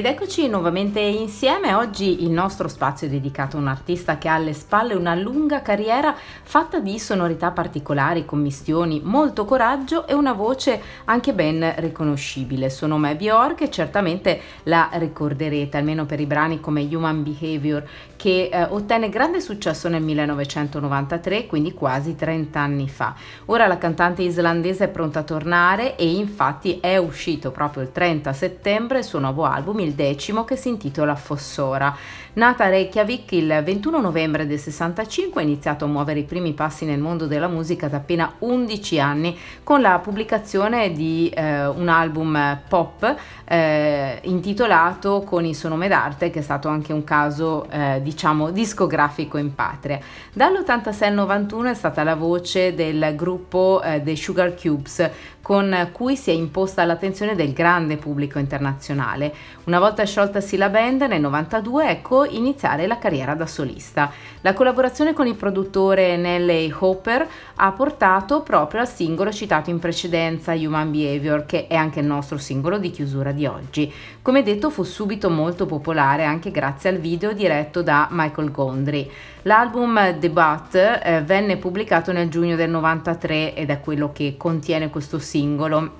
Ed eccoci nuovamente insieme, oggi il nostro spazio è dedicato a un artista che ha alle spalle una lunga carriera fatta di sonorità particolari, commistioni, molto coraggio e una voce anche ben riconoscibile. Suo nome è Bjork e certamente la ricorderete, almeno per i brani come Human Behavior che eh, ottenne grande successo nel 1993, quindi quasi 30 anni fa. Ora la cantante islandese è pronta a tornare e infatti è uscito proprio il 30 settembre il suo nuovo album il decimo che si intitola Fossora. Nata a Reykjavik il 21 novembre del 65 ha iniziato a muovere i primi passi nel mondo della musica da appena 11 anni con la pubblicazione di eh, un album pop eh, intitolato con il suo nome d'arte che è stato anche un caso eh, diciamo discografico in patria. Dall'86 al 91 è stata la voce del gruppo eh, The Sugar Cubes con cui si è imposta l'attenzione del grande pubblico internazionale. Una volta scioltasi la band nel 92 ecco iniziare la carriera da solista. La collaborazione con il produttore Nelly Hopper ha portato proprio al singolo citato in precedenza Human Behavior che è anche il nostro singolo di chiusura di oggi. Come detto fu subito molto popolare anche grazie al video diretto da Michael Gondry. L'album The Butt eh, venne pubblicato nel giugno del 93 ed è quello che contiene questo singolo singolo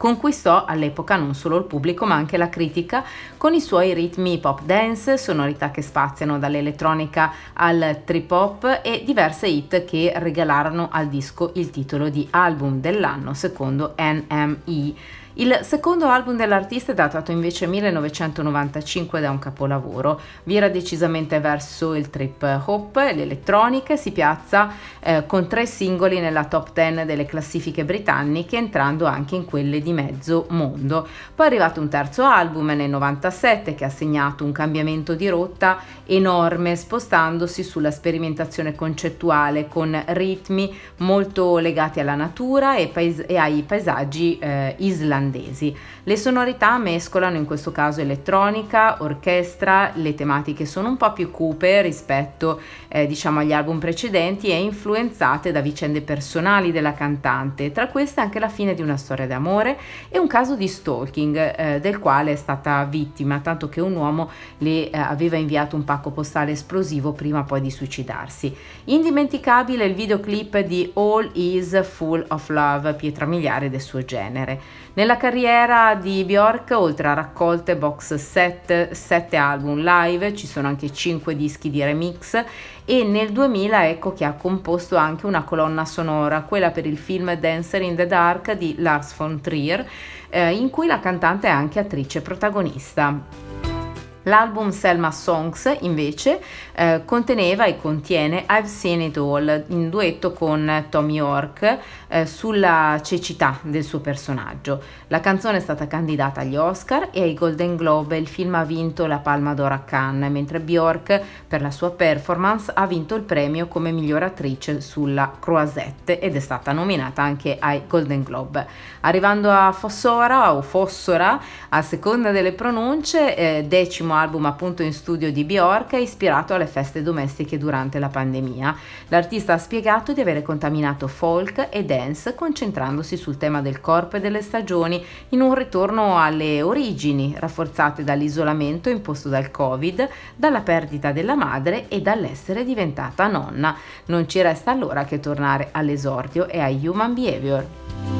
conquistò all'epoca non solo il pubblico ma anche la critica con i suoi ritmi pop dance, sonorità che spaziano dall'elettronica al trip hop e diverse hit che regalarono al disco il titolo di album dell'anno secondo NME. Il secondo album dell'artista è datato invece 1995 da un capolavoro, vira decisamente verso il trip hop e l'elettronica e si piazza eh, con tre singoli nella top 10 delle classifiche britanniche entrando anche in quelle di mezzo mondo. Poi è arrivato un terzo album nel 97 che ha segnato un cambiamento di rotta enorme spostandosi sulla sperimentazione concettuale con ritmi molto legati alla natura e, pais- e ai paesaggi eh, islandesi. Le sonorità mescolano in questo caso elettronica, orchestra, le tematiche sono un po' più cupe rispetto eh, diciamo agli album precedenti e influenzate da vicende personali della cantante, tra queste anche la fine di una storia d'amore e un caso di stalking eh, del quale è stata vittima, tanto che un uomo le eh, aveva inviato un pacco postale esplosivo prima poi di suicidarsi. Indimenticabile il videoclip di All Is Full of Love, pietra miliare del suo genere. Nella carriera di Bjork, oltre a raccolte box set, 7 album live, ci sono anche 5 dischi di remix e nel 2000 ecco che ha composto anche una colonna sonora, quella per il film Dancer in the Dark di Lars von Trier, eh, in cui la cantante è anche attrice protagonista. L'album Selma Songs invece eh, conteneva e contiene I've Seen It All in duetto con Tom York eh, sulla cecità del suo personaggio. La canzone è stata candidata agli Oscar e ai Golden Globe il film ha vinto la Palma d'Oro a Cannes, mentre Bjork per la sua performance ha vinto il premio come miglior attrice sulla Croisette ed è stata nominata anche ai Golden Globe. Arrivando a Fossora o Fossora, a seconda delle pronunce, eh, decimo l'ultimo album appunto in studio di Bjork ispirato alle feste domestiche durante la pandemia. L'artista ha spiegato di avere contaminato folk e dance concentrandosi sul tema del corpo e delle stagioni in un ritorno alle origini rafforzate dall'isolamento imposto dal Covid, dalla perdita della madre e dall'essere diventata nonna. Non ci resta allora che tornare all'esordio e a Human Behavior.